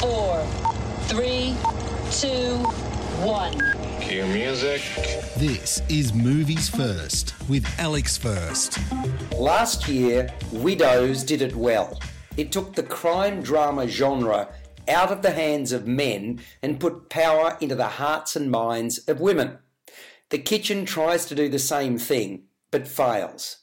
four, three, two, one. Cue music. This is Movies First with Alex First. Last year, Widows did it well. It took the crime drama genre out of the hands of men and put power into the hearts and minds of women. The Kitchen tries to do the same thing, but fails.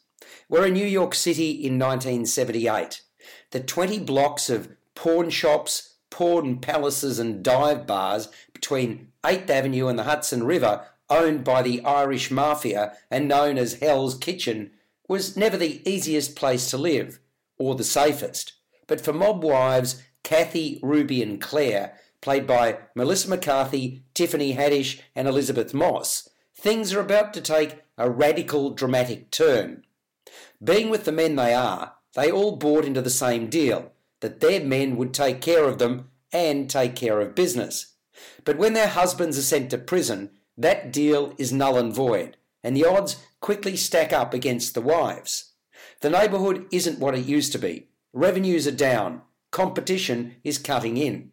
We're in New York City in 1978. The 20 blocks of pawn shops, porn palaces, and dive bars between 8th Avenue and the Hudson River, owned by the Irish Mafia and known as Hell's Kitchen, was never the easiest place to live, or the safest. But for mob wives Kathy, Ruby, and Claire, played by Melissa McCarthy, Tiffany Haddish, and Elisabeth Moss, things are about to take a radical dramatic turn. Being with the men they are, they all bought into the same deal that their men would take care of them and take care of business. But when their husbands are sent to prison, that deal is null and void, and the odds quickly stack up against the wives. The neighbourhood isn't what it used to be. Revenues are down, competition is cutting in.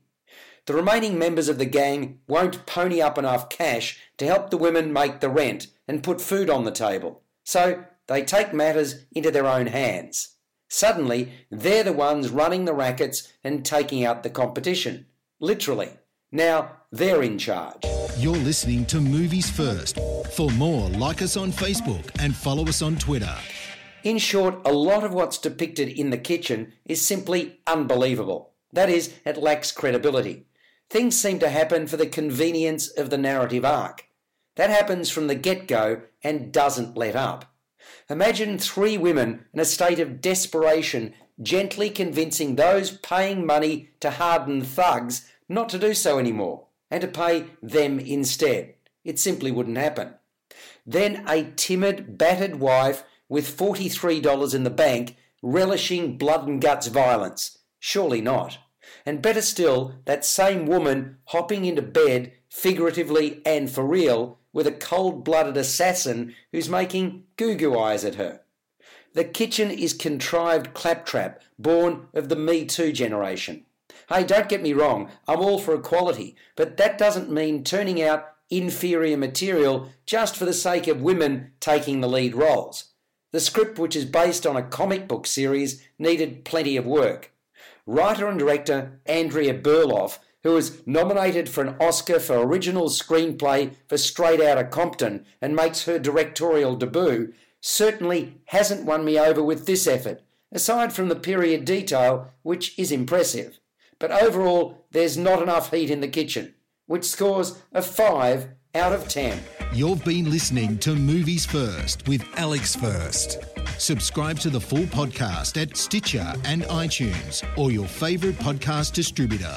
The remaining members of the gang won't pony up enough cash to help the women make the rent and put food on the table, so they take matters into their own hands. Suddenly, they're the ones running the rackets and taking out the competition. Literally. Now they're in charge. You're listening to Movies First. For more, like us on Facebook and follow us on Twitter. In short, a lot of what's depicted in the kitchen is simply unbelievable. That is, it lacks credibility. Things seem to happen for the convenience of the narrative arc. That happens from the get go and doesn't let up. Imagine three women in a state of desperation gently convincing those paying money to harden thugs not to do so anymore and to pay them instead. It simply wouldn't happen. Then a timid, battered wife with $43 in the bank relishing blood and guts violence. Surely not. And better still, that same woman hopping into bed, figuratively and for real, with a cold blooded assassin who's making goo goo eyes at her. The kitchen is contrived claptrap, born of the Me Too generation. Hey, don't get me wrong, I'm all for equality, but that doesn't mean turning out inferior material just for the sake of women taking the lead roles. The script, which is based on a comic book series, needed plenty of work. Writer and director Andrea Berloff who was nominated for an Oscar for original screenplay for Straight Outta Compton and makes her directorial debut, certainly hasn't won me over with this effort, aside from the period detail, which is impressive. But overall, there's not enough heat in the kitchen, which scores a 5 out of 10. You've been listening to Movies First with Alex First. Subscribe to the full podcast at Stitcher and iTunes or your favourite podcast distributor.